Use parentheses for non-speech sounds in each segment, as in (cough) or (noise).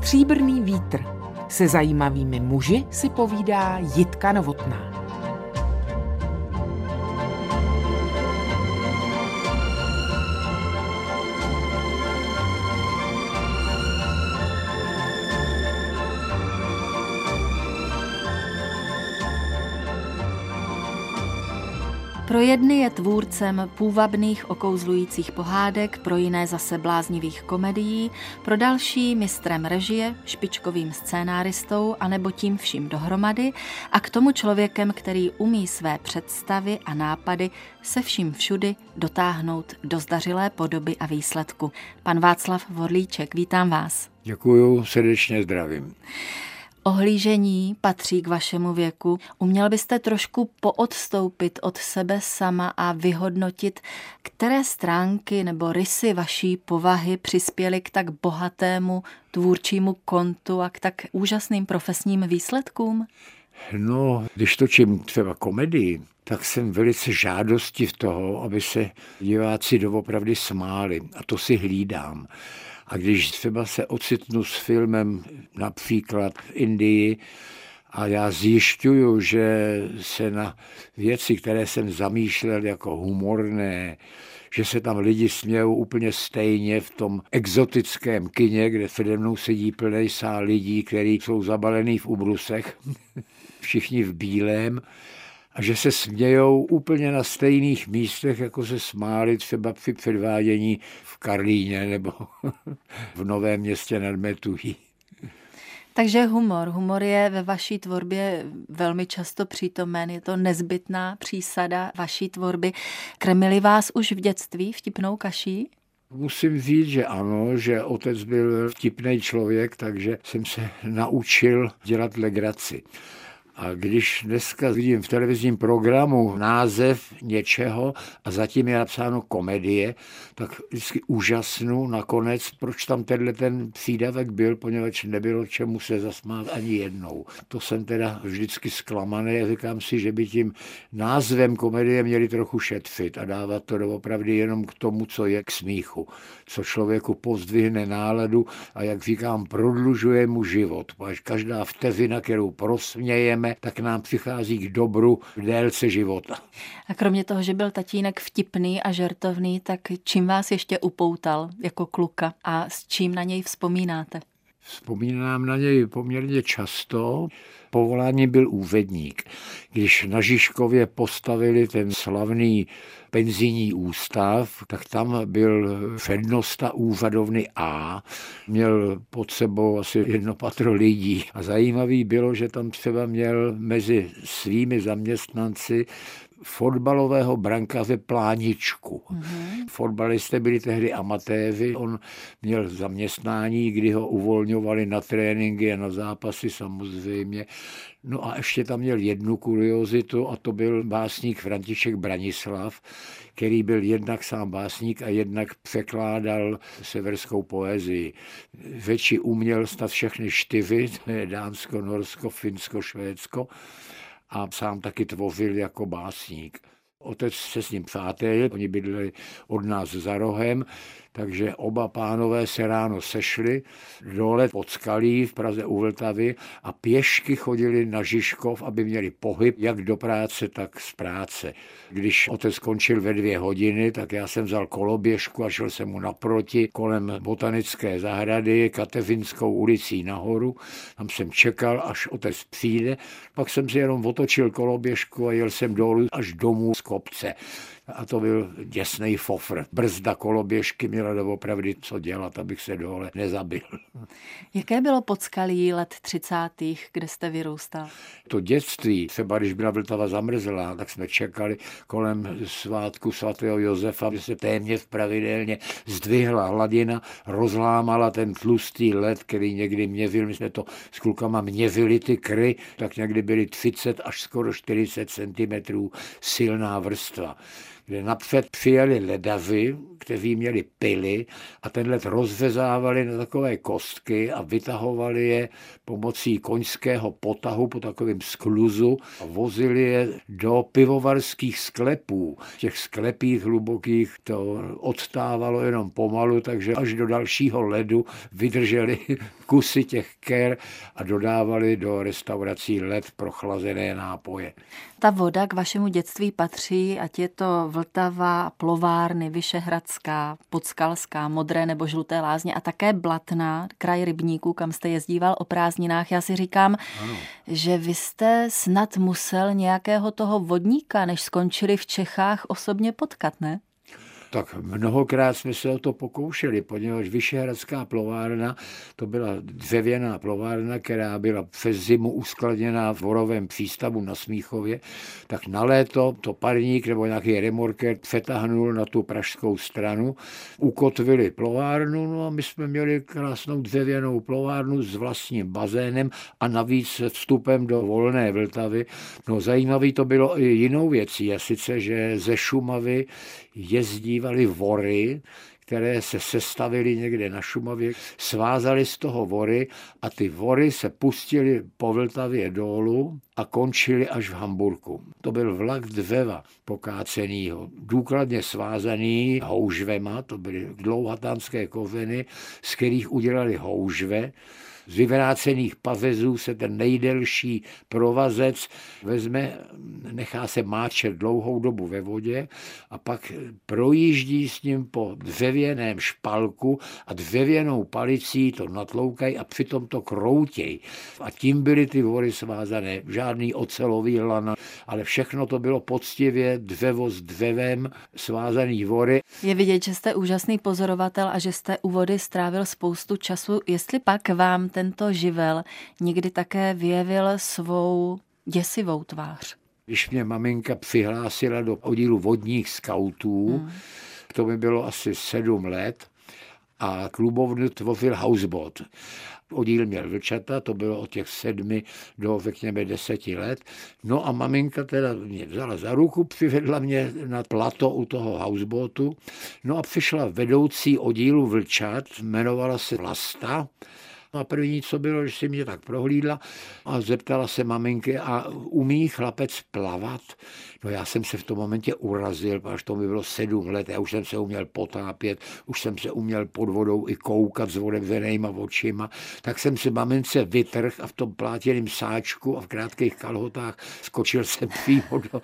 Stříbrný vítr. Se zajímavými muži si povídá Jitka Novotná. Pro jedny je tvůrcem půvabných okouzlujících pohádek, pro jiné zase bláznivých komedií, pro další mistrem režie, špičkovým scénáristou anebo tím vším dohromady a k tomu člověkem, který umí své představy a nápady se vším všudy dotáhnout do zdařilé podoby a výsledku. Pan Václav Vorlíček, vítám vás. Děkuju, srdečně zdravím. Ohlížení patří k vašemu věku. Uměl byste trošku poodstoupit od sebe sama a vyhodnotit, které stránky nebo rysy vaší povahy přispěly k tak bohatému tvůrčímu kontu a k tak úžasným profesním výsledkům? No, když točím třeba komedii, tak jsem velice žádosti v toho, aby se diváci doopravdy smáli. A to si hlídám. A když třeba se ocitnu s filmem například v Indii, a já zjišťuju, že se na věci, které jsem zamýšlel jako humorné, že se tam lidi smějou úplně stejně v tom exotickém kině, kde přede mnou sedí plný sál lidí, kteří jsou zabalený v ubrusech, (laughs) všichni v bílém, a že se smějou úplně na stejných místech, jako se smáli třeba při předvádění v Karlíně nebo (laughs) v Novém městě nad Metují. Takže humor. Humor je ve vaší tvorbě velmi často přítomen. Je to nezbytná přísada vaší tvorby. Krmili vás už v dětství vtipnou kaší? Musím říct, že ano, že otec byl vtipný člověk, takže jsem se naučil dělat legraci. A když dneska vidím v televizním programu název něčeho a zatím je napsáno komedie, tak vždycky úžasnu nakonec, proč tam tenhle ten přídavek byl, poněvadž nebylo čemu se zasmát ani jednou. To jsem teda vždycky zklamaný a říkám si, že by tím názvem komedie měli trochu šetřit a dávat to doopravdy jenom k tomu, co je k smíchu, co člověku pozdvihne náladu a jak říkám, prodlužuje mu život. Až každá vteřina, kterou prosmějeme, tak nám přichází k dobru v délce života. A kromě toho, že byl tatínek vtipný a žertovný, tak čím vás ještě upoutal jako kluka a s čím na něj vzpomínáte? Vzpomínám na něj poměrně často. Povolání byl úředník. Když na Žižkově postavili ten slavný penzijní ústav, tak tam byl přednosta úřadovny A, měl pod sebou asi jedno patro lidí. A zajímavý bylo, že tam třeba měl mezi svými zaměstnanci fotbalového brankaře Pláničku. Mm-hmm. Fotbalisté byli tehdy amatéři, on měl zaměstnání, kdy ho uvolňovali na tréninky a na zápasy samozřejmě. No a ještě tam měl jednu kuriozitu a to byl básník František Branislav, který byl jednak sám básník a jednak překládal severskou poezii. Větší uměl snad všechny čtyři, to je Dánsko, Norsko, Finsko, Švédsko a sám taky tvořil jako básník. Otec se s ním přátel, oni bydleli od nás za rohem, takže oba pánové se ráno sešli dole pod skalí v Praze u Vltavy a pěšky chodili na Žižkov, aby měli pohyb jak do práce, tak z práce. Když otec skončil ve dvě hodiny, tak já jsem vzal koloběžku a šel jsem mu naproti kolem botanické zahrady, Kateřinskou ulicí nahoru. Tam jsem čekal, až otec přijde. Pak jsem si jenom otočil koloběžku a jel jsem dolů až domů z kopce a to byl děsný fofr. Brzda koloběžky měla doopravdy co dělat, abych se dole nezabil. Jaké bylo podskalí let 30. kde jste vyrůstal? To dětství, třeba když byla Vltava zamrzlá, tak jsme čekali kolem svátku svatého Josefa, že se téměř pravidelně zdvihla hladina, rozlámala ten tlustý led, který někdy měvil, my jsme to s klukama měvili ty kry, tak někdy byly 30 až skoro 40 cm silná vrstva kde napřed přijeli ledavy, kteří měli pily a ten led rozvezávali na takové kostky a vytahovali je pomocí koňského potahu po takovém skluzu a vozili je do pivovarských sklepů. V těch sklepích hlubokých to odstávalo jenom pomalu, takže až do dalšího ledu vydrželi (laughs) kusy těch ker a dodávali do restaurací led pro chlazené nápoje. Ta voda k vašemu dětství patří, ať je to Vltava, Plovárny, Vyšehradská, Podskalská, Modré nebo Žluté lázně a také Blatná, kraj rybníků, kam jste jezdíval o prázdninách. Já si říkám, ano. že vy jste snad musel nějakého toho vodníka, než skončili v Čechách, osobně potkat, ne? Tak mnohokrát jsme se o to pokoušeli, poněvadž Vyšehradská plovárna, to byla dřevěná plovárna, která byla přes zimu uskladněná v vorovém přístavu na Smíchově, tak na léto to parník nebo nějaký remorker přetahnul na tu pražskou stranu, ukotvili plovárnu, no a my jsme měli krásnou dřevěnou plovárnu s vlastním bazénem a navíc vstupem do volné Vltavy. No zajímavý to bylo i jinou věcí, a sice, že ze Šumavy jezdívali vory, které se sestavily někde na Šumavě, svázali z toho vory a ty vory se pustily po Vltavě dolů a končily až v Hamburku. To byl vlak dřeva pokácenýho, důkladně svázaný houžvema, to byly dlouhatánské koveny, z kterých udělali houžve, z vyvrácených pavezů se ten nejdelší provazec vezme, nechá se máčet dlouhou dobu ve vodě a pak projíždí s ním po dřevěném špalku a dřevěnou palicí to natloukají a přitom to kroutěj. A tím byly ty vory svázané. Žádný ocelový lana, ale všechno to bylo poctivě dřevo s dřevem svázaný vory. Je vidět, že jste úžasný pozorovatel a že jste u vody strávil spoustu času. Jestli pak vám ten tento živel někdy také vyjevil svou děsivou tvář. Když mě maminka přihlásila do oddílu vodních skautů, hmm. to mi bylo asi sedm let, a klubovnu tvořil houseboat. Oddíl měl vlčata, to bylo od těch sedmi do, řekněme, deseti let. No a maminka teda mě vzala za ruku, přivedla mě na plato u toho houseboatu. No a přišla vedoucí oddílu vlčat, jmenovala se Vlasta a první, co bylo, že si mě tak prohlídla a zeptala se maminky, a umí chlapec plavat? No já jsem se v tom momentě urazil, až to mi bylo sedm let, já už jsem se uměl potápět, už jsem se uměl pod vodou i koukat s otevřenýma očima, tak jsem se mamince vytrh a v tom plátěném sáčku a v krátkých kalhotách skočil jsem (laughs) přímo do,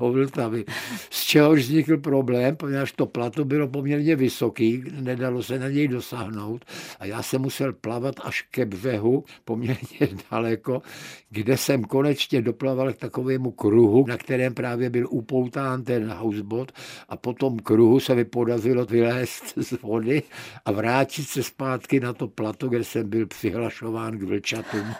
do Vltavy. Z čehož vznikl problém, protože to plato bylo poměrně vysoký, nedalo se na něj dosáhnout a já jsem musel plavat až ke břehu, poměrně (laughs) daleko, kde jsem konečně doplaval k takovému kruhu, na kterém právě byl upoután ten housebot a po tom kruhu se mi podařilo vylézt z vody a vrátit se zpátky na to plato, kde jsem byl přihlašován k vlčatům.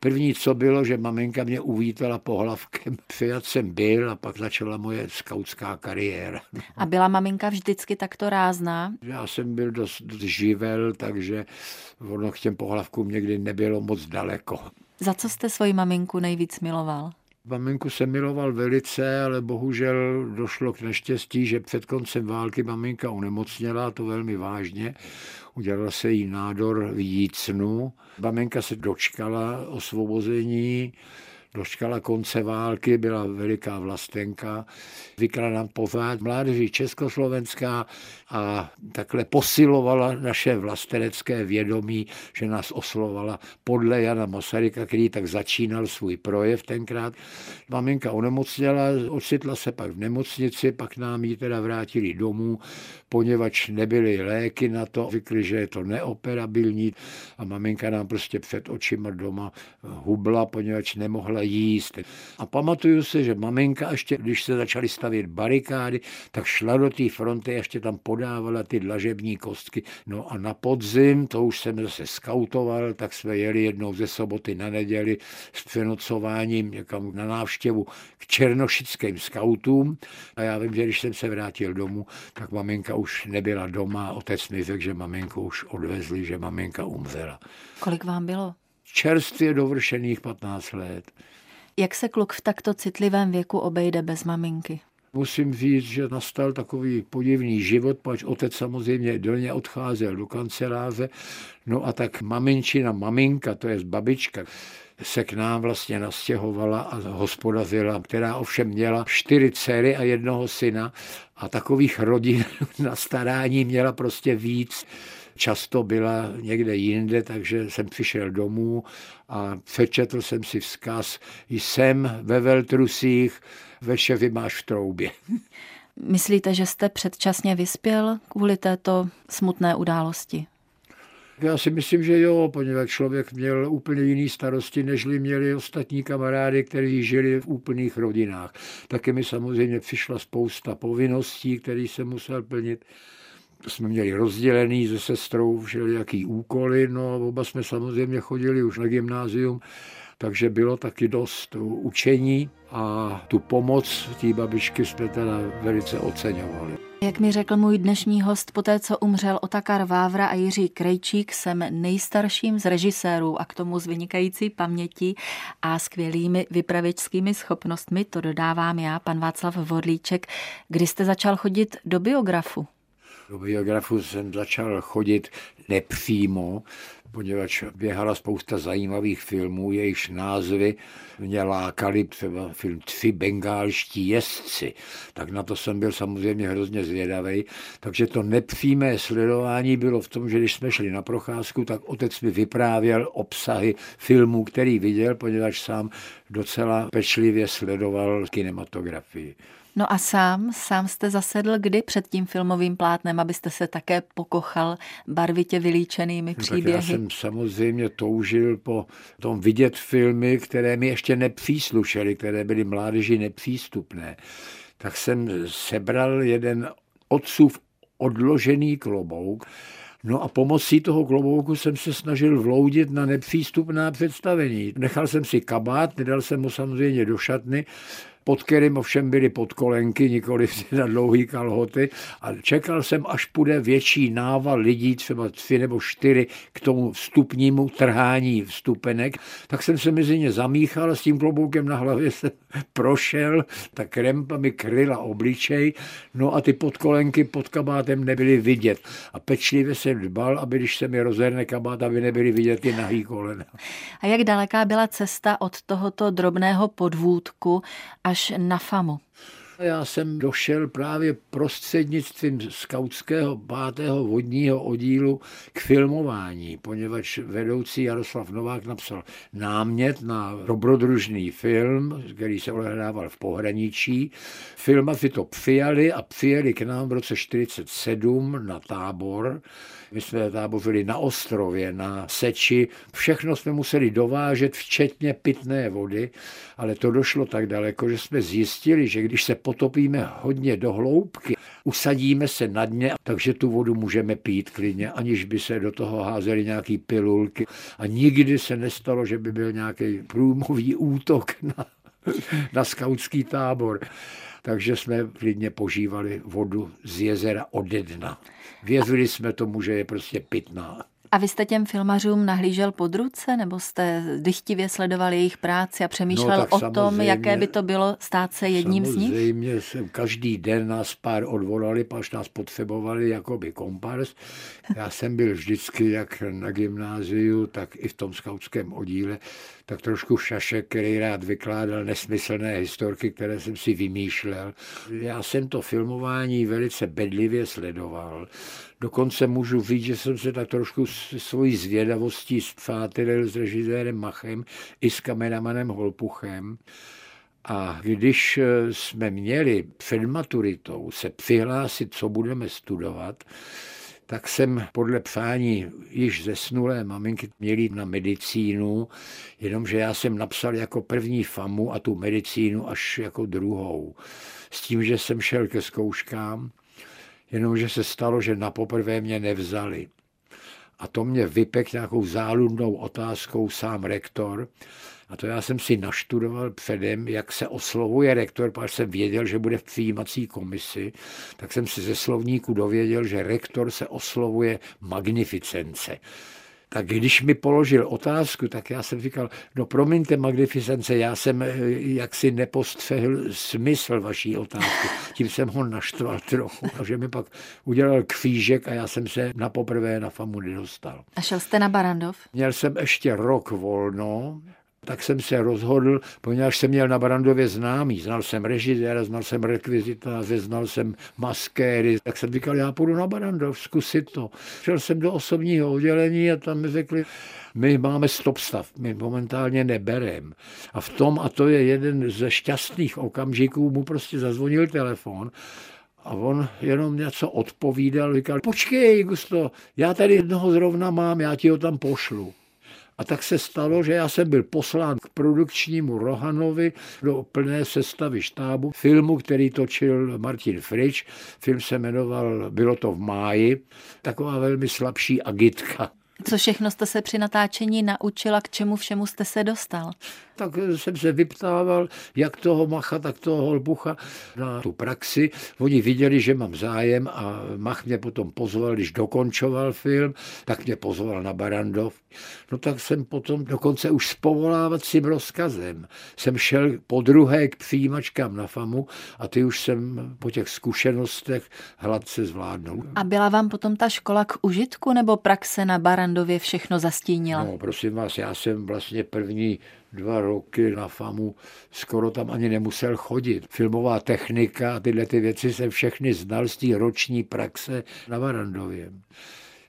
První, co bylo, že maminka mě uvítala pohlavkem. (laughs) Přijat jsem byl a pak začala moje skautská kariéra. A byla maminka vždycky takto rázná? Já jsem byl dost, dost živel, takže ono k těm pohlavkům někdy nebylo moc daleko. Za co jste svoji maminku nejvíc miloval? Maminku se miloval velice, ale bohužel došlo k neštěstí, že před koncem války maminka onemocněla, to velmi vážně. Udělala se jí nádor v jícnu. Maminka se dočkala osvobození, dočkala konce války, byla veliká vlastenka, vykla nám pořád mládeží Československá a takhle posilovala naše vlastenecké vědomí, že nás oslovala podle Jana Masaryka, který tak začínal svůj projev tenkrát. Maminka onemocněla, ocitla se pak v nemocnici, pak nám ji teda vrátili domů, poněvadž nebyly léky na to, řekli, že je to neoperabilní a maminka nám prostě před očima doma hubla, poněvadž nemohla jíst. A pamatuju si, že maminka ještě, když se začaly stavět barikády, tak šla do té fronty a ještě tam podávala ty dlažební kostky. No a na podzim, to už jsem zase skautoval, tak jsme jeli jednou ze soboty na neděli s přenocováním někam na návštěvu k černošickým skautům. A já vím, že když jsem se vrátil domů, tak maminka už nebyla doma. Otec mi řekl, že maminku už odvezli, že maminka umřela. Kolik vám bylo? Čerstvě dovršených 15 let. Jak se kluk v takto citlivém věku obejde bez maminky? Musím říct, že nastal takový podivný život, pač otec samozřejmě denně odcházel do kanceláře, no a tak maminčina maminka, to je babička, se k nám vlastně nastěhovala a hospodařila, která ovšem měla čtyři dcery a jednoho syna a takových rodin (laughs) na starání měla prostě víc. Často byla někde jinde, takže jsem přišel domů a přečetl jsem si vzkaz, jsem ve Veltrusích, veševy máš v troubě. (laughs) Myslíte, že jste předčasně vyspěl kvůli této smutné události? Já si myslím, že jo, poněvadž člověk měl úplně jiný starosti, nežli měli ostatní kamarády, kteří žili v úplných rodinách. Taky mi samozřejmě přišla spousta povinností, které jsem musel plnit. Jsme měli rozdělený se sestrou všelijaký úkoly, no oba jsme samozřejmě chodili už na gymnázium, takže bylo taky dost učení a tu pomoc té babičky jsme teda velice oceňovali. Jak mi řekl můj dnešní host, poté co umřel Otakar Vávra a Jiří Krejčík, jsem nejstarším z režisérů a k tomu s vynikající pamětí a skvělými vypravěčskými schopnostmi, to dodávám já, pan Václav Vodlíček. Kdy jste začal chodit do biografu? Do biografu jsem začal chodit nepřímo, poněvadž běhala spousta zajímavých filmů, jejichž názvy mě lákali, třeba film Tři bengálští jezdci, tak na to jsem byl samozřejmě hrozně zvědavý. Takže to nepřímé sledování bylo v tom, že když jsme šli na procházku, tak otec mi vyprávěl obsahy filmů, který viděl, poněvadž sám docela pečlivě sledoval kinematografii. No a sám, sám jste zasedl kdy před tím filmovým plátnem, abyste se také pokochal barvitě vylíčenými příběhy? Tak já jsem samozřejmě toužil po tom vidět filmy, které mi ještě nepříslušely, které byly mládeži nepřístupné. Tak jsem sebral jeden otcův odložený klobouk, No a pomocí toho klobouku jsem se snažil vloudit na nepřístupná představení. Nechal jsem si kabát, nedal jsem mu samozřejmě do šatny, pod kterým ovšem byly podkolenky, nikoli (laughs) na dlouhý kalhoty. A čekal jsem, až půjde větší nával lidí, třeba tři nebo čtyři, k tomu vstupnímu trhání vstupenek. Tak jsem se mezi ně zamíchal s tím kloboukem na hlavě jsem (laughs) prošel, ta krempa mi kryla obličej, no a ty podkolenky pod kabátem nebyly vidět. A pečlivě jsem dbal, aby když se mi rozerne kabát, aby nebyly vidět ty nahý kolena. A jak daleká byla cesta od tohoto drobného podvůdku až na famu? Já jsem došel právě prostřednictvím skautského pátého vodního oddílu k filmování, poněvadž vedoucí Jaroslav Novák napsal námět na dobrodružný film, který se odehrával v pohraničí. Filmaři to přijali a přijeli k nám v roce 1947 na tábor. My jsme tábořili na ostrově, na Seči. Všechno jsme museli dovážet, včetně pitné vody, ale to došlo tak daleko, že jsme zjistili, že když se potopíme hodně do hloubky, usadíme se na dně, takže tu vodu můžeme pít klidně, aniž by se do toho házely nějaký pilulky. A nikdy se nestalo, že by byl nějaký průmový útok na, na skautský tábor. Takže jsme klidně požívali vodu z jezera ode dna. Věřili jsme tomu, že je prostě pitná. A vy jste těm filmařům nahlížel pod ruce, nebo jste dychtivě sledoval jejich práci a přemýšlel no, o tom, jaké by to bylo stát se jedním z nich? Samozřejmě, každý den nás pár odvolali, až nás potřebovali jako by kompars. Já jsem byl vždycky jak na gymnáziu, tak i v tom skautském oddíle, tak trošku šašek, který rád vykládal nesmyslné historky, které jsem si vymýšlel. Já jsem to filmování velice bedlivě sledoval. Dokonce můžu říct, že jsem se tak trošku svojí zvědavostí spřátelil s režisérem Machem i s kameramanem Holpuchem. A když eh, jsme měli před maturitou se přihlásit, co budeme studovat, tak jsem podle psání již zesnulé maminky měl jít na medicínu, jenomže já jsem napsal jako první famu a tu medicínu až jako druhou. S tím, že jsem šel ke zkouškám jenomže se stalo, že na poprvé mě nevzali. A to mě vypek nějakou záludnou otázkou sám rektor. A to já jsem si naštudoval předem, jak se oslovuje rektor, protože jsem věděl, že bude v přijímací komisi, tak jsem si ze slovníku dověděl, že rektor se oslovuje magnificence. tak když mi položil otázku, tak já jsem říkal, no promiňte magnificence, já jsem eh, jaksi nepostřehl smysl vaší otázky. Tím jsem ho naštval trochu, (laughs) a že mi pak udělal kvížek a já jsem se na poprvé na FAMu nedostal. A šel jste na Barandov? Měl jsem ještě rok volno, tak jsem se rozhodl, poněvadž jsem měl na Barandově známý. Znal jsem režiséra, znal jsem rekvizitáře, znal jsem maskéry. Tak jsem říkal, já půjdu na Barandov, zkusit to. Šel jsem do osobního oddělení a tam mi řekli, my máme stop stav, my momentálně neberem. A v tom, a to je jeden ze šťastných okamžiků, mu prostě zazvonil telefon a on jenom něco odpovídal, říkal, počkej, Gusto, já tady jednoho zrovna mám, já ti ho tam pošlu. A tak se stalo, že já jsem byl poslán k produkčnímu Rohanovi do plné sestavy štábu filmu, který točil Martin Frič. Film se jmenoval Bylo to v máji. Taková velmi slabší agitka. Co všechno jste se při natáčení naučila, k čemu všemu jste se dostal? Tak jsem se vyptával, jak toho Macha, tak toho Holbucha na tu praxi. Oni viděli, že mám zájem a Mach mě potom pozval, když dokončoval film, tak mě pozval na Barandov. No tak jsem potom dokonce už s povolávacím rozkazem jsem šel po druhé k přijímačkám na FAMu a ty už jsem po těch zkušenostech hladce zvládnul. A byla vám potom ta škola k užitku nebo praxe na Barandově všechno zastínila? No, prosím vás, já jsem vlastně první dva roky na FAMu skoro tam ani nemusel chodit. Filmová technika a tyhle ty věci jsem všechny znal z té roční praxe na Barandově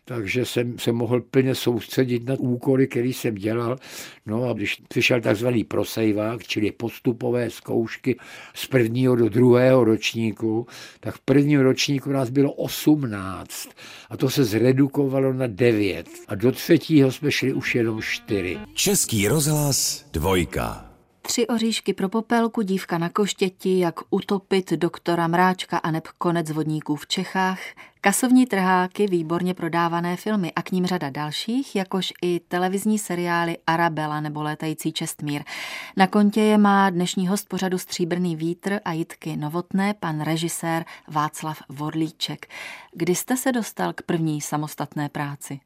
takže jsem se mohl plně soustředit na úkoly, který jsem dělal. No a když přišel takzvaný prosejvák, čili postupové zkoušky z prvního do druhého ročníku, tak v prvním ročníku nás bylo 18 a to se zredukovalo na 9 a do třetího jsme šli už jenom 4. Český rozhlas dvojka. Tři oříšky pro popelku, dívka na koštěti, jak utopit doktora Mráčka a neb konec vodníků v Čechách, kasovní trháky, výborně prodávané filmy a k ním řada dalších, jakož i televizní seriály Arabela nebo Létající čestmír. Na kontě je má dnešní host pořadu Stříbrný vítr a Jitky Novotné, pan režisér Václav Vodlíček. Kdy jste se dostal k první samostatné práci?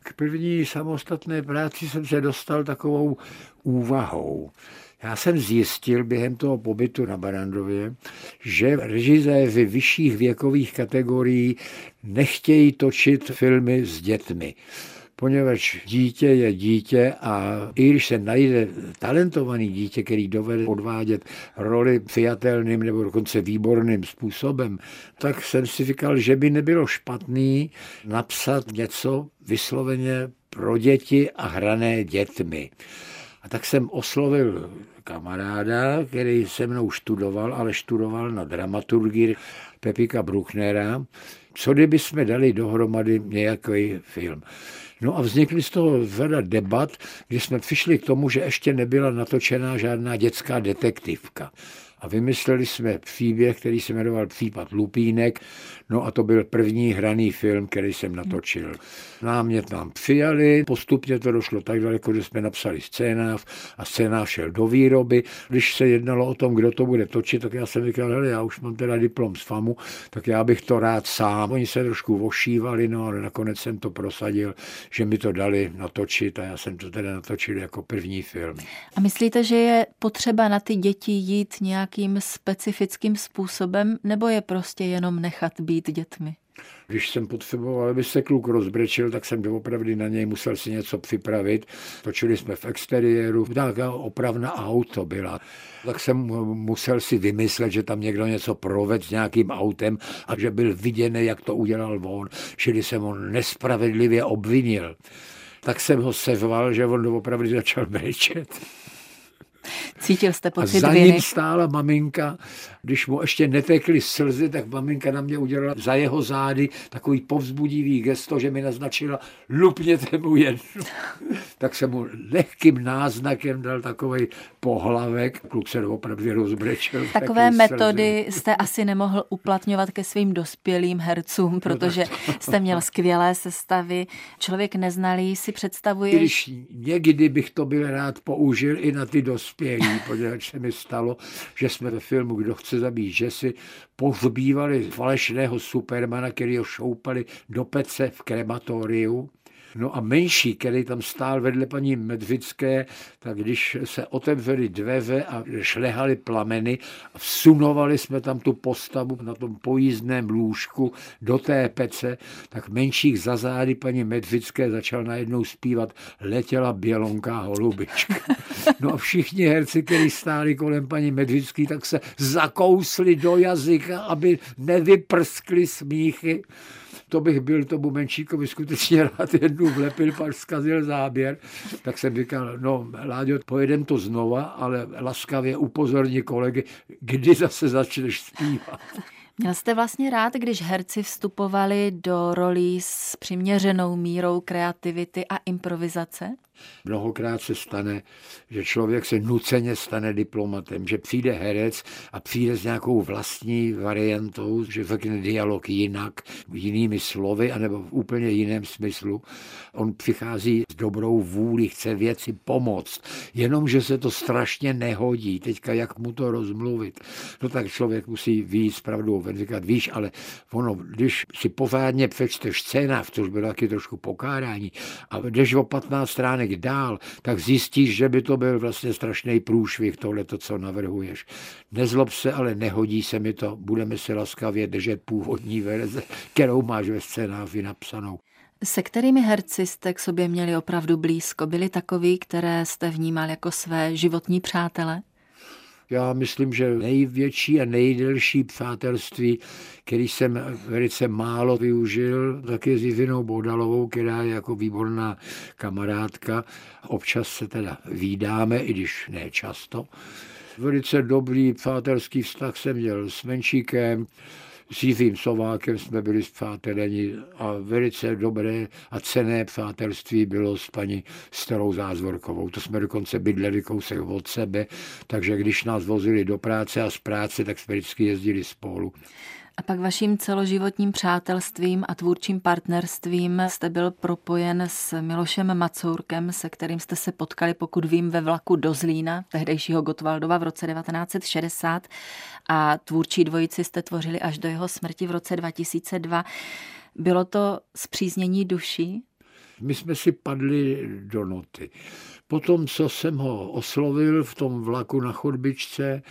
K první samostatné práci jsem se dostal takovou úvahou. Já jsem zjistil během toho pobytu na Barandově, že režiséři vyšších věkových kategorií nechtějí točit filmy s dětmi poněvadž dítě je dítě a i když se najde talentovaný dítě, který dovede odvádět roli přijatelným nebo dokonce výborným způsobem, tak jsem si říkal, že by nebylo špatný napsat něco vysloveně pro děti a hrané dětmi. A tak jsem oslovil kamaráda, který se mnou študoval, ale študoval na dramaturgii Pepika Bruchnera, co kdyby jsme dali dohromady nějaký film. No a vznikly z toho řada debat, kdy jsme přišli k tomu, že ještě nebyla natočená žádná dětská detektivka a vymysleli jsme příběh, který se jmenoval Případ Lupínek, no a to byl první hraný film, který jsem natočil. Námět nám přijali, postupně to došlo tak daleko, že jsme napsali scénář a scénář šel do výroby. Když se jednalo o tom, kdo to bude točit, tak já jsem říkal, hele, já už mám teda diplom z FAMu, tak já bych to rád sám. Oni se trošku vošívali, no ale nakonec jsem to prosadil, že mi to dali natočit a já jsem to teda natočil jako první film. A myslíte, že je potřeba na ty děti jít nějak nějakým specifickým způsobem, nebo je prostě jenom nechat být dětmi? Když jsem potřeboval, aby se kluk rozbrečil, tak jsem doopravdy na něj musel si něco připravit. Točili jsme v exteriéru, nějaká opravna auto byla. Tak jsem musel si vymyslet, že tam někdo něco proved s nějakým autem a že byl viděný, jak to udělal on, čili jsem ho nespravedlivě obvinil. Tak jsem ho seval, že on doopravdy začal brečet. Cítil jste pocit A za viny? ním stála maminka, když mu ještě netekly slzy, tak maminka na mě udělala za jeho zády takový povzbudivý gesto, že mi naznačila, lupněte mu jednu. (laughs) tak jsem mu lehkým náznakem dal takový pohlavek, kluk se opravdu rozbrečel. Takové metody slzy. jste asi nemohl uplatňovat ke svým dospělým hercům, protože jste měl skvělé sestavy. Člověk neznalý si představuje... Když někdy bych to byl rád použil i na ty dospělí, protože se mi stalo, že jsme ve filmu Kdo chce zabít Jesse pohřbívali falešného supermana, který ho šoupali do pece v krematoriu No a menší, který tam stál vedle paní Medvické, tak když se otevřely dveře a šlehaly plameny vsunovali jsme tam tu postavu na tom pojízdném lůžku do té pece, tak menších za zády paní Medvické začal najednou zpívat Letěla bělonká holubička. (laughs) No a všichni herci, kteří stáli kolem paní Medvické, tak se zakousli do jazyka, aby nevyprskli smíchy to bych byl tomu Menšíkovi skutečně (laughs) rád jednu vlepil, pak zkazil záběr, tak jsem říkal, no Láďo, pojedem to znova, ale laskavě upozorni kolegy, kdy zase začneš zpívat. (laughs) Měl jste vlastně rád, když herci vstupovali do rolí s přiměřenou mírou kreativity a improvizace? Mnohokrát se stane, že člověk se nuceně stane diplomatem, že přijde herec a přijde s nějakou vlastní variantou, že řekne dialog jinak, jinými slovy, anebo v úplně jiném smyslu. On přichází s dobrou vůli, chce věci pomoct, jenomže se to strašně nehodí. Teďka jak mu to rozmluvit? No tak člověk musí víc s pravdou ven, říkat, víš, ale ono, když si pořádně přečteš scénář, což bylo taky trošku pokárání, a jdeš o 15 stránek článek dál, tak zjistíš, že by to byl vlastně strašný průšvih, tohle to, co navrhuješ. Nezlob se, ale nehodí se mi to. Budeme se laskavě držet původní verze, kterou máš ve scénáři napsanou. Se kterými herci jste k sobě měli opravdu blízko? Byli takoví, které jste vnímal jako své životní přátele? Já myslím, že největší a nejdelší přátelství, který jsem velice málo využil, tak je s Jivinou Bodalovou, která je jako výborná kamarádka. Občas se teda výdáme, i když ne často. Velice dobrý přátelský vztah jsem měl s Menšíkem, s Jivým Sovákem jsme byli přáteleni a velice dobré a cené přátelství bylo s paní Starou Zázvorkovou. To jsme dokonce bydleli kousek od sebe, takže když nás vozili do práce a z práce, tak jsme vždycky jezdili spolu. A pak vaším celoživotním přátelstvím a tvůrčím partnerstvím jste byl propojen s Milošem Macourkem, se kterým jste se potkali, pokud vím, ve vlaku do Zlína, tehdejšího Gotwaldova v roce 1960 a tvůrčí dvojici jste tvořili až do jeho smrti v roce 2002. Bylo to zpříznění duší? My jsme si padli do noty. Potom, co jsem ho oslovil v tom vlaku na chodbičce,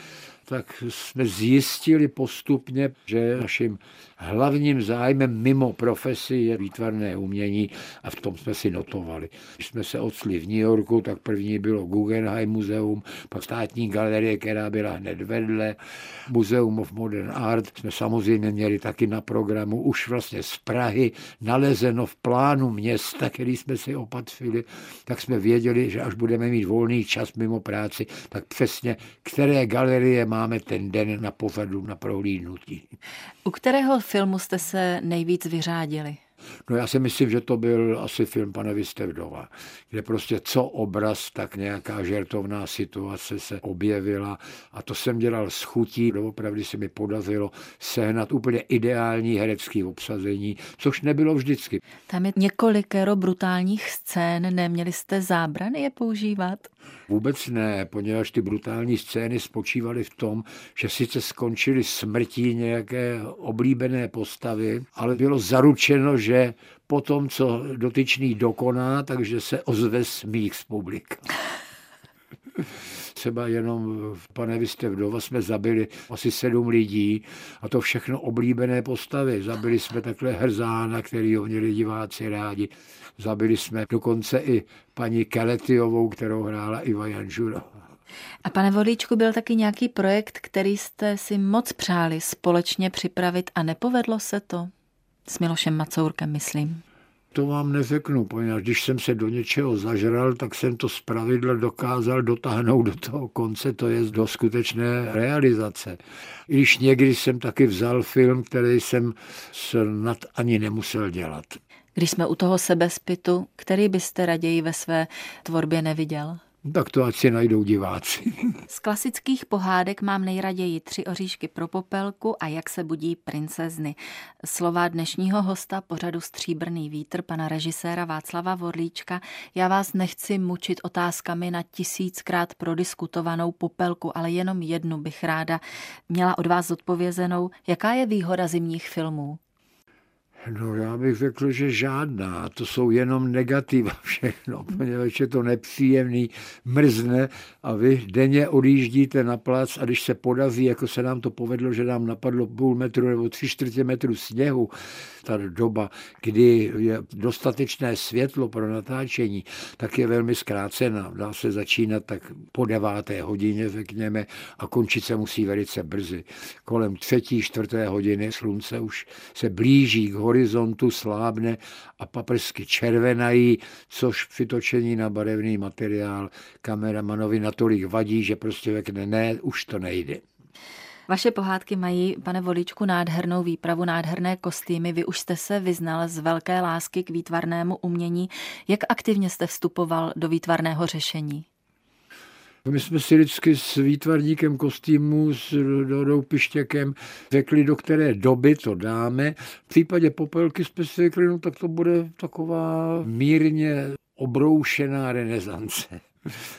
tak jsme zjistili postupně, že naším hlavním zájmem mimo profesi je výtvarné umění a v tom jsme si notovali. Když jsme se odstli v New Yorku, tak první bylo Guggenheim muzeum, pak státní galerie, která byla hned vedle, Muzeum of Modern Art. Jsme samozřejmě měli taky na programu už vlastně z Prahy nalezeno v plánu města, který jsme si opatřili, tak jsme věděli, že až budeme mít volný čas mimo práci, tak přesně které galerie máme ten den na pořadu na prohlídnutí. U kterého filmu jste se nejvíc vyřádili? No já si myslím, že to byl asi film pana Vistevdova, kde prostě co obraz, tak nějaká žertovná situace se objevila a to jsem dělal s chutí, opravdu se mi podařilo sehnat úplně ideální herecký obsazení, což nebylo vždycky. Tam je několikero brutálních scén, neměli jste zábrany je používat? Vůbec ne, poněvadž ty brutální scény spočívaly v tom, že sice skončily smrtí nějaké oblíbené postavy, ale bylo zaručeno, že po tom, co dotyčný dokoná, takže se ozve smích z publika. Třeba jenom v Pane Viste vdova jsme zabili asi sedm lidí a to všechno oblíbené postavy. Zabili jsme takhle Hrzána, který ho měli diváci rádi. Zabili jsme dokonce i paní Keletiovou, kterou hrála Iva Janžurová. A pane Vodíčku, byl taky nějaký projekt, který jste si moc přáli společně připravit a nepovedlo se to? S Milošem Macourkem, myslím. To vám neřeknu, poněvadž když jsem se do něčeho zažral, tak jsem to zpravidla dokázal dotáhnout do toho konce, to je do skutečné realizace. I když někdy jsem taky vzal film, který jsem snad ani nemusel dělat. Když jsme u toho sebezpitu, který byste raději ve své tvorbě neviděl? Tak to ať si najdou diváci. (laughs) Z klasických pohádek mám nejraději tři oříšky pro popelku a jak se budí princezny. Slova dnešního hosta pořadu Stříbrný vítr, pana režiséra Václava Vorlíčka. Já vás nechci mučit otázkami na tisíckrát prodiskutovanou popelku, ale jenom jednu bych ráda měla od vás zodpovězenou. Jaká je výhoda zimních filmů? No já bych řekl, že žádná. To jsou jenom negativa (laughs) všechno, poněvadž je to nepříjemný, mrzne a vy denně odjíždíte na plac a když se podaří, jako se nám to povedlo, že nám napadlo půl metru nebo tři čtvrtě metru sněhu, ta doba, kdy je dostatečné světlo pro natáčení, tak je velmi zkrácena. Dá se začínat tak po deváté hodině, řekněme, a končit se musí velice brzy. Kolem třetí, čtvrté hodiny slunce už se blíží k horizontu, slábne a paprsky červenají, což při točení na barevný materiál kameramanovi natolik vadí, že prostě řekne ne, už to nejde. Vaše pohádky mají, pane Voličku, nádhernou výpravu, nádherné kostýmy. Vy už jste se vyznal z velké lásky k výtvarnému umění. Jak aktivně jste vstupoval do výtvarného řešení? My jsme si vždycky s výtvarníkem kostýmu, s Dodou Pištěkem řekli, do které doby to dáme. V případě popelky jsme si řekli, no tak to bude taková mírně obroušená renesance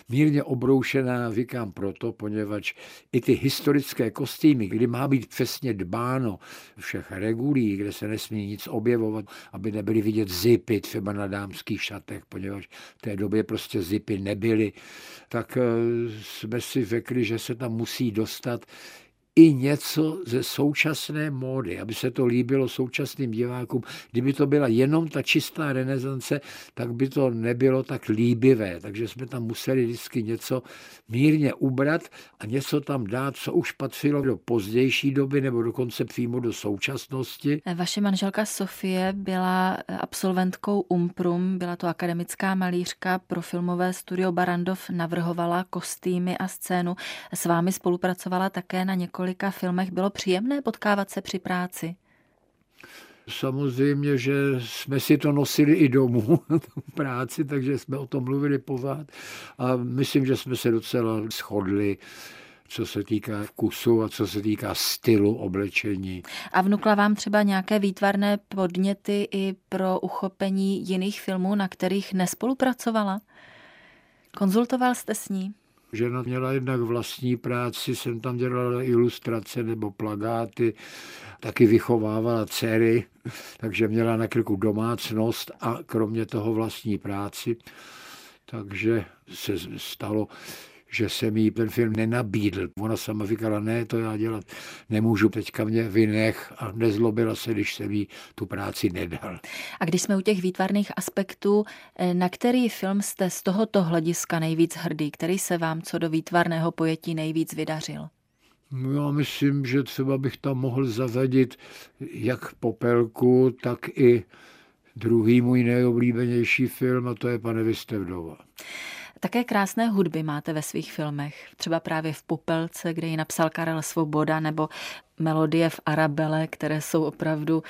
mírně obroušená, říkám proto, poněvadž i ty historické kostýmy, kdy má být přesně dbáno všech regulí, kde se nesmí nic objevovat, aby nebyly vidět zipy třeba na dámských šatech, poněvadž v té době prostě zipy nebyly, tak eh, jsme si řekli, že se tam musí dostat i něco ze současné módy, aby se to líbilo současným divákům. Kdyby to byla jenom ta čistá renesance, tak by to nebylo tak líbivé. Takže jsme tam museli vždycky něco mírně ubrat a něco tam dát, co už patřilo do pozdější doby nebo dokonce přímo do současnosti. Vaše manželka Sofie byla absolventkou Umprum, byla to akademická malířka pro filmové studio Barandov, navrhovala kostýmy a scénu. S vámi spolupracovala také na několik několika filmech. Bylo příjemné potkávat se při práci? Samozřejmě, že jsme si to nosili i domů, (laughs) práci, takže jsme o tom mluvili pořád a myslím, že jsme se docela shodli co se týká vkusu a co se týká stylu oblečení. A vnukla vám třeba nějaké výtvarné podněty i pro uchopení jiných filmů, na kterých nespolupracovala? Konzultoval jste s ní? Žena měla jednak vlastní práci, jsem tam dělala ilustrace nebo plagáty, taky vychovávala dcery, (laughs) takže měla na krku domácnost a kromě toho vlastní práci. Takže se stalo, že se mi ten film nenabídl. Ona sama říkala, ne, to já dělat nemůžu, teďka mě vynech a nezlobila se, když jsem jí tu práci nedal. A když jsme u těch výtvarných aspektů, eh, na který film jste z tohoto hlediska nejvíc hrdý, který se vám co do výtvarného pojetí nejvíc vydařil? No, já myslím, že třeba bych tam mohl zařadit jak Popelku, tak i druhý můj nejoblíbenější film, a to je Pane Vistevdova. Také krásné hudby máte ve svých filmech, třeba právě v Popelce, kde ji napsal Karel Svoboda, nebo melodie v Arabele, které jsou opravdu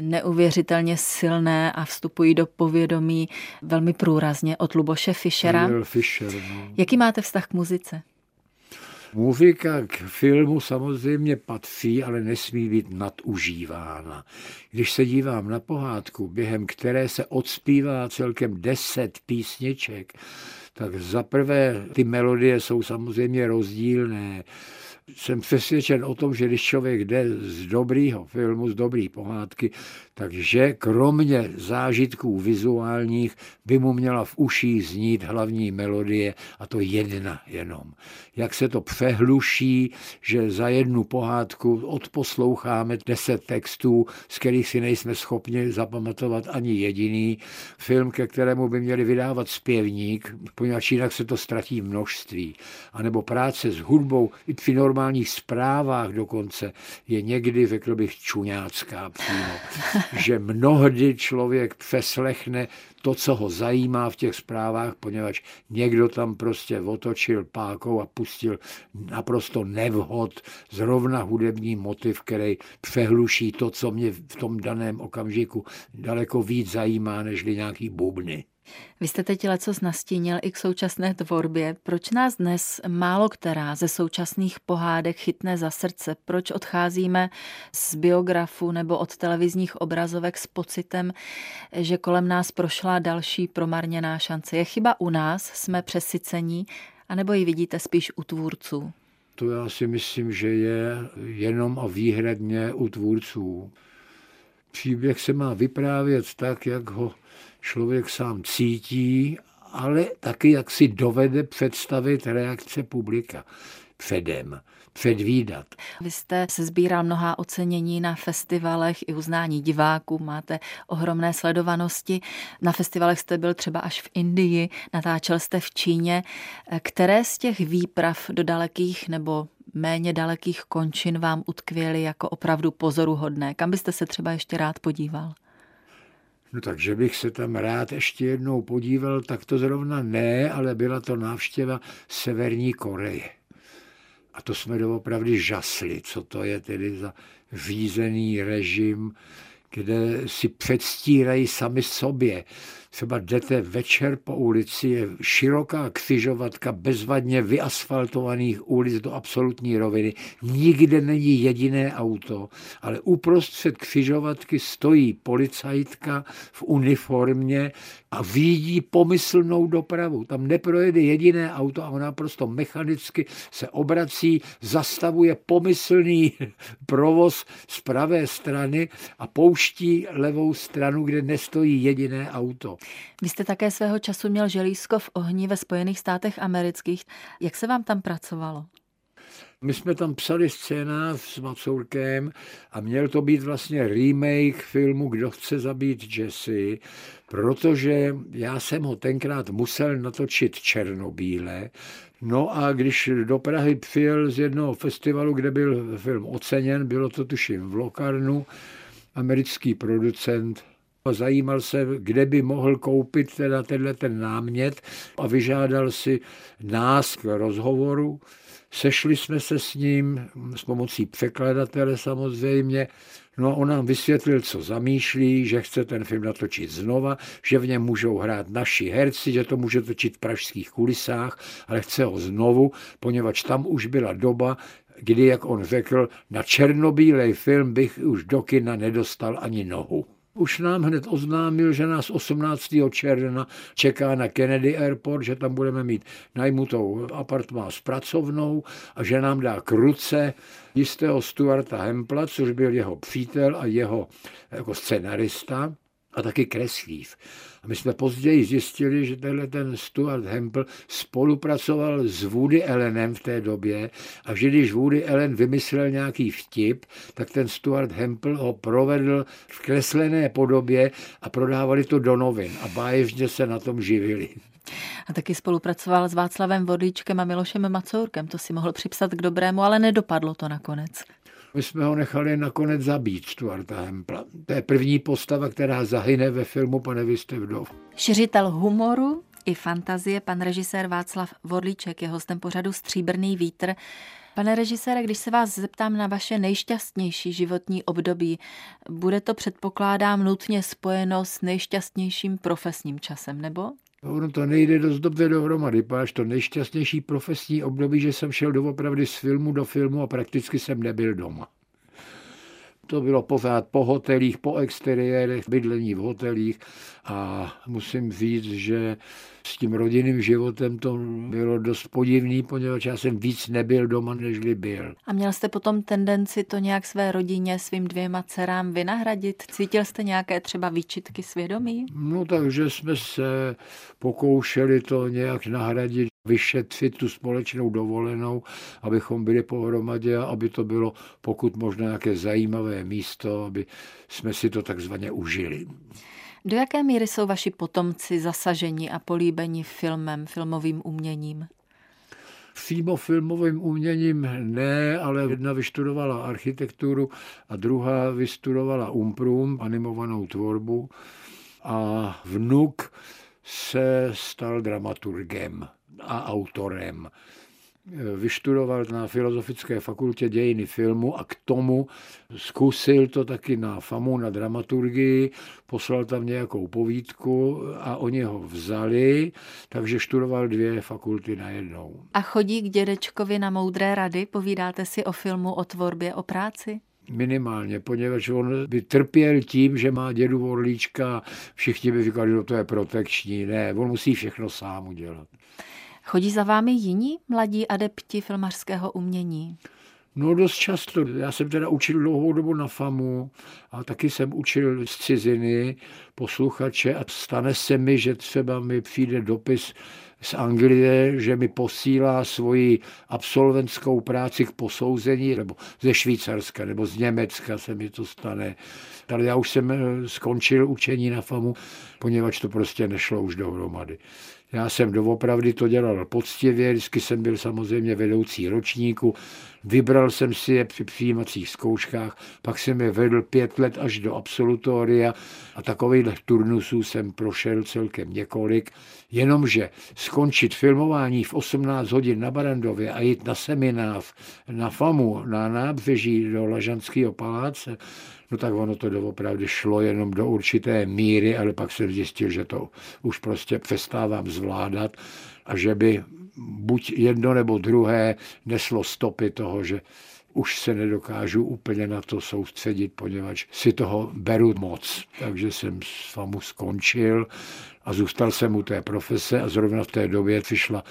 neuvěřitelně silné a vstupují do povědomí velmi průrazně od Luboše Fischera. Fischer, no. Jaký máte vztah k muzice? Muzika k filmu samozřejmě patří, ale nesmí být nadužívána. Když se dívám na pohádku, během které se odspívá celkem deset písniček, tak zaprvé ty melodie jsou samozřejmě rozdílné. Jsem přesvědčen o tom, že když člověk jde z dobrýho filmu, z dobrý pohádky, takže kromě zážitků vizuálních by mu měla v uších znít hlavní melodie a to jedna jenom. Jak se to přehluší, že za jednu pohádku odposloucháme deset textů, z kterých si nejsme schopni zapamatovat ani jediný. Film, ke kterému by měli vydávat zpěvník, poněvadž jinak se to ztratí množství. A nebo práce s hudbou i při normálních zprávách dokonce je někdy, řekl bych, čuňácká přímo. (laughs) Že mnohdy člověk přeslechne to, co ho zajímá v těch zprávách, poněvadž někdo tam prostě otočil pákou a pustil naprosto nevhod, zrovna hudební motiv, který přehluší to, co mě v tom daném okamžiku daleko víc zajímá, než nějaký bubny. Vy jste teď leco nastínil i k současné tvorbě. Proč nás dnes málo která ze současných pohádek chytne za srdce? Proč odcházíme z biografu nebo od televizních obrazovek s pocitem, že kolem nás prošla další promarněná šance? Je chyba u nás? Jsme přesycení? A nebo ji vidíte spíš u tvůrců? To já si myslím, že je jenom a výhradně u tvůrců Příběh se má vyprávět tak, jak ho člověk sám cítí, ale taky jak si dovede představit reakce publika předem, předvídat. Vy jste se sbíral mnoha ocenění na festivalech i uznání diváků, máte ohromné sledovanosti. Na festivalech jste byl třeba až v Indii, natáčel jste v Číně. Které z těch výprav do dalekých nebo méně dalekých končin vám utkvěly jako opravdu pozoruhodné? Kam byste se třeba ještě rád podíval? No takže bych se tam rád ještě jednou podíval, tak to zrovna ne, ale byla to návštěva Severní Koreje. A to jsme doopravdy žasli, co to je tedy za řízený režim, kde si předstírají sami sobě. Třeba jdete večer po ulici, je široká křižovatka bezvadně vyasfaltovaných ulic do absolutní roviny. Nikde není jediné auto, ale uprostřed křižovatky stojí policajtka v uniformě a vidí pomyslnou dopravu. Tam neprojede jediné auto a ona prostě mechanicky se obrací, zastavuje pomyslný (laughs) provoz z pravé strany a pouští levou stranu, kde nestojí jediné auto. Vy jste také svého času měl želízko v ohni ve Spojených státech amerických. Jak se vám tam pracovalo? My jsme tam psali scénář s Macourkem a měl to být vlastně remake filmu Kdo chce zabít Jesse, protože já jsem ho tenkrát musel natočit černobíle. No a když do Prahy přijel z jednoho festivalu, kde byl film oceněn, bylo to tuším v Lokarnu, americký producent Zajímal se, kde by mohl koupit teda tenhle ten námět a vyžádal si nás k rozhovoru. Sešli jsme se s ním s pomocí překladatele samozřejmě. No a on nám vysvětlil, co zamýšlí, že chce ten film natočit znova, že v něm můžou hrát naši herci, že to může točit v pražských kulisách, ale chce ho znovu, poněvadž tam už byla doba, kdy, jak on řekl, na černobílej film bych už do kina nedostal ani nohu. Už nám hned oznámil, že nás 18. června čeká na Kennedy Airport, že tam budeme mít najmutou apartmán s pracovnou a že nám dá k ruce jistého Stuarta Hempla, což byl jeho přítel a jeho jako scenarista a taky kreslív. A my jsme později zjistili, že tenhle ten Stuart Hempel spolupracoval s Woody Allenem v té době a že když Woody Allen vymyslel nějaký vtip, tak ten Stuart Hempel ho provedl v kreslené podobě a prodávali to do novin a báječně se na tom živili. A taky spolupracoval s Václavem Vodíčkem a Milošem Macourkem. To si mohl připsat k dobrému, ale nedopadlo to nakonec. My jsme ho nechali nakonec zabít, Stuarta Hempla. To je první postava, která zahyne ve filmu Pane Vy vdov. Šiřitel humoru i fantazie, pan režisér Václav Vodlíček je hostem pořadu Stříbrný vítr. Pane režisére, když se vás zeptám na vaše nejšťastnější životní období, bude to předpokládám nutně spojeno s nejšťastnějším profesním časem, nebo? Ono to nejde dost dobře dohromady, páš to nejšťastnější profesní období, že jsem šel doopravdy z filmu do filmu a prakticky jsem nebyl doma. To bylo pořád po hotelích, po exteriérech, bydlení v hotelích a musím říct, že s tím rodinným životem to bylo dost podivný, poněvadž já jsem víc nebyl doma, nežli byl. A měl jste potom tendenci to nějak své rodině, svým dvěma dcerám vynahradit? Cítil jste nějaké třeba výčitky svědomí? No takže jsme se pokoušeli to nějak nahradit vyšetřit tu společnou dovolenou, abychom byli pohromadě a aby to bylo pokud možno nějaké zajímavé místo, aby jsme si to takzvaně užili. Do jaké míry jsou vaši potomci zasaženi a políbeni filmem, filmovým uměním? Přímo filmovým uměním ne, ale jedna vystudovala architekturu a druhá vystudovala umprum, animovanou tvorbu a vnuk se stal dramaturgem a autorem. Vyštudoval na Filozofické fakultě dějiny filmu a k tomu zkusil to taky na FAMu, na dramaturgii, poslal tam nějakou povídku a oni ho vzali, takže študoval dvě fakulty najednou. A chodí k dědečkovi na moudré rady? Povídáte si o filmu, o tvorbě, o práci? Minimálně, poněvadž on by trpěl tím, že má dědu Vorlíčka, všichni by říkali, že to je protekční. Ne, on musí všechno sám udělat. Chodí za vámi jiní mladí adepti filmařského umění? No dost často. Já jsem teda učil dlouhou dobu na FAMu a taky jsem učil z ciziny posluchače a stane se mi, že třeba mi přijde dopis z Anglie, že mi posílá svoji absolventskou práci k posouzení, nebo ze Švýcarska, nebo z Německa se mi to stane. Ale já už jsem eh, skončil učení na FAMu, poněvadž to prostě nešlo už dohromady. Já jsem doopravdy to dělal poctivě, vždycky jsem byl samozřejmě vedoucí ročníku, vybral jsem si je při přijímacích zkouškách, pak jsem je vedl pět let až do absolutoria a takových turnusů jsem prošel celkem několik, jenomže skončit filmování v 18 hodin na Barandově a jít na seminář na FAMu, na nábřeží do Lažanského paláce, no tak ono to doopravdy šlo jenom do určité míry, ale pak jsem zjistil, že to už prostě přestávám zvládat a že by buď jedno nebo druhé neslo stopy toho, že už se nedokážu úplně na to soustředit, poněvadž si toho beru moc. Takže jsem s FAMu skončil a zůstal jsem u té profese a zrovna v té době přišla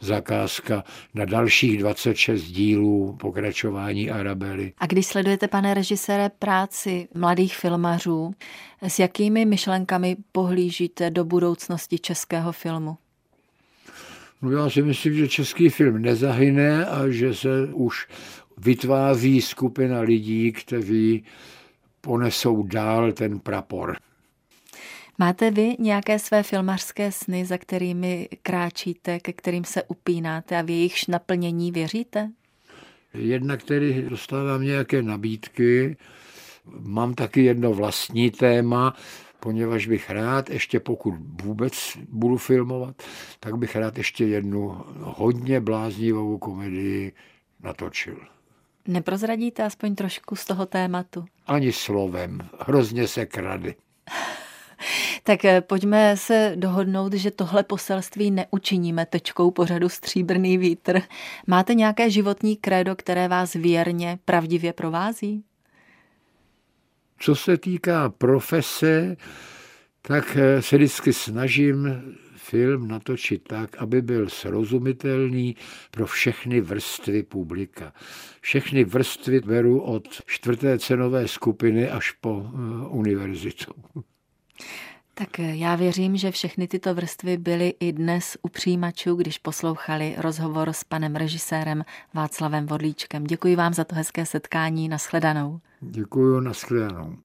zakázka na dalších 26 dílů pokračování Arabely. A když sledujete, pane režisére, práci mladých filmařů, s jakými myšlenkami pohlížíte do budoucnosti českého filmu? No já si myslím, že český film nezahyne a že se už vytváří skupina lidí, kteří ponesou dál ten prapor. Máte vy nějaké své filmařské sny, za kterými kráčíte, ke kterým se upínáte a v jejichž naplnění věříte? Jedna, který dostávám nějaké nabídky, mám taky jedno vlastní téma, poněvadž bych rád, ještě pokud vůbec budu filmovat, tak bych rád ještě jednu hodně bláznivou komedii natočil. Neprozradíte aspoň trošku z toho tématu? Ani slovem. Hrozně se krady. (laughs) (laughs) Tak eh, pojďme se dohodnout, že tohle poselství neučiníme tečkou pořadu Stříbrný vítr. Máte nějaké životní krédo, které vás věrně, pravdivě provází? Co se týká profese, tak eh, se vždycky snažím film natočit tak, aby byl srozumitelný pro všechny vrstvy publika. Všechny vrstvy beru od čtvrté cenové skupiny až po eh, univerzitu. Tak já věřím, že všechny tyto vrstvy byly i dnes u přijímačů, když poslouchali rozhovor s panem režisérem Václavem Vodlíčkem. Děkuji vám za to hezké setkání. Naschledanou. Děkuji, naschledanou.